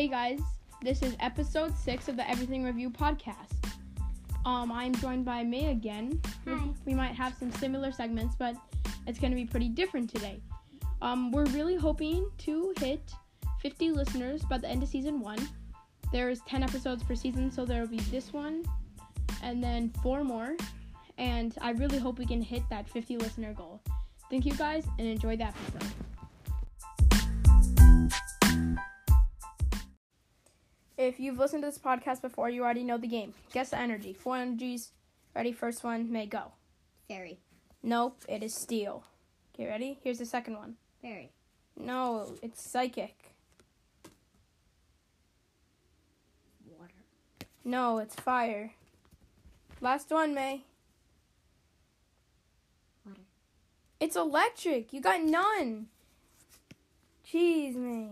Hey guys, this is episode six of the Everything Review podcast. Um, I'm joined by Mae again. Hi. We might have some similar segments, but it's going to be pretty different today. Um, we're really hoping to hit 50 listeners by the end of season one. There's 10 episodes per season, so there will be this one and then four more. And I really hope we can hit that 50 listener goal. Thank you guys and enjoy the episode. If you've listened to this podcast before, you already know the game. Guess the energy. Four energies. Ready? First one, Mae go. Fairy. Nope, it is steel. Okay, ready? Here's the second one. Fairy. No, it's psychic. Water. No, it's fire. Last one, Mae. Water. It's electric. You got none. Jeez, Mae.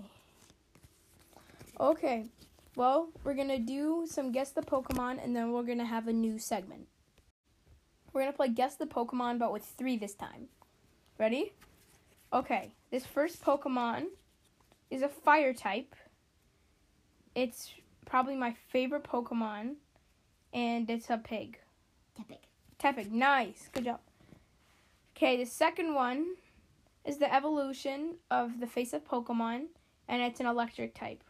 Okay. Well, we're going to do some Guess the Pokemon and then we're going to have a new segment. We're going to play Guess the Pokemon, but with three this time. Ready? Okay. This first Pokemon is a fire type. It's probably my favorite Pokemon, and it's a pig. Tepic. Tepig, nice. Good job. Okay, the second one is the evolution of the face of Pokemon, and it's an electric type.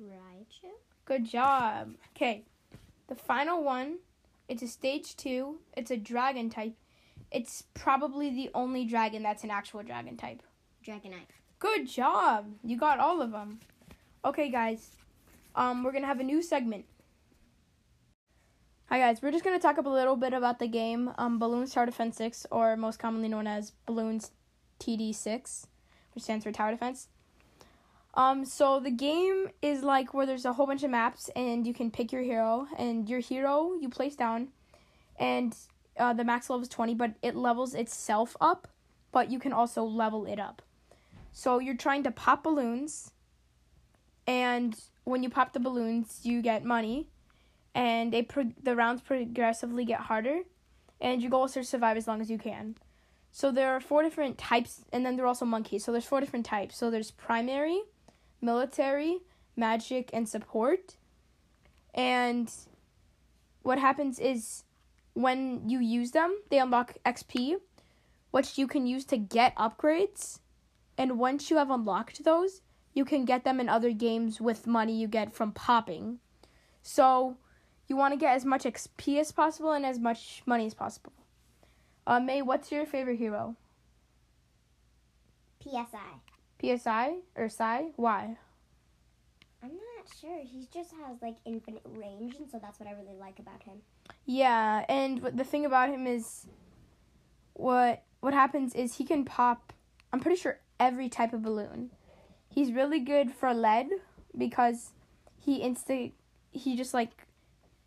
Raichu. Good job. Okay, the final one, it's a stage two. It's a dragon type. It's probably the only dragon that's an actual dragon type. Dragonite. Good job. You got all of them. Okay, guys. Um, we're gonna have a new segment. Hi guys, we're just gonna talk up a little bit about the game, um, Bloons Tower Defense Six, or most commonly known as Bloons TD Six, which stands for Tower Defense. Um, so the game is like where there's a whole bunch of maps, and you can pick your hero, and your hero you place down, and uh, the max level is twenty, but it levels itself up, but you can also level it up. So you're trying to pop balloons, and when you pop the balloons, you get money, and they pro- the rounds progressively get harder, and your goal is to survive as long as you can. So there are four different types, and then there are also monkeys. So there's four different types. So there's primary, military, magic, and support. And what happens is when you use them, they unlock XP, which you can use to get upgrades. And once you have unlocked those, you can get them in other games with money you get from popping. So you want to get as much XP as possible and as much money as possible. Uh, Mae, what's your favorite hero? PSI. PSI or Psy? Why? I'm not sure. He just has like infinite range, and so that's what I really like about him. Yeah, and the thing about him is, what what happens is he can pop. I'm pretty sure every type of balloon. He's really good for lead because he insta he just like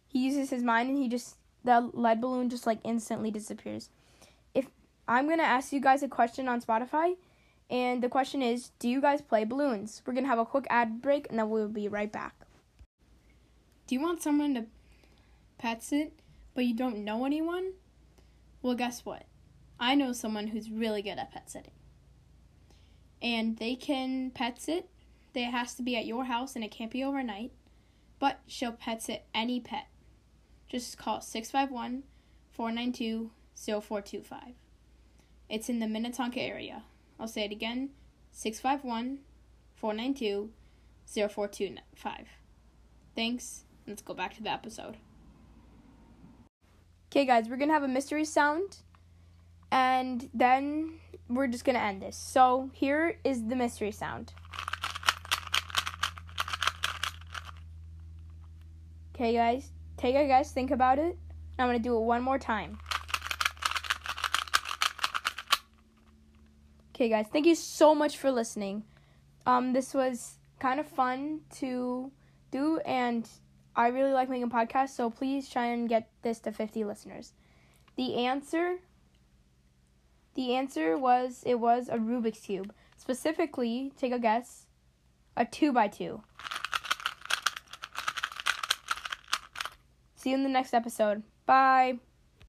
he uses his mind and he just the lead balloon just like instantly disappears. If I'm gonna ask you guys a question on Spotify, and the question is, do you guys play balloons? We're gonna have a quick ad break and then we'll be right back. Do you want someone to pet sit, but you don't know anyone? Well, guess what? I know someone who's really good at pet sitting. And they can pet sit. They has to be at your house and it can't be overnight. But she'll pet sit any pet. Just call 651 492 0425. It's in the Minnetonka area. I'll say it again 651 492 0425. Thanks. Let's go back to the episode. Okay, guys, we're gonna have a mystery sound, and then we're just gonna end this. So, here is the mystery sound. Okay, guys, take a guess, think about it. I'm gonna do it one more time. Okay, guys, thank you so much for listening. Um, this was kind of fun to do, and I really like making podcasts, so please try and get this to 50 listeners. The answer the answer was it was a Rubik's cube. Specifically, take a guess, a 2 by 2 See you in the next episode. Bye.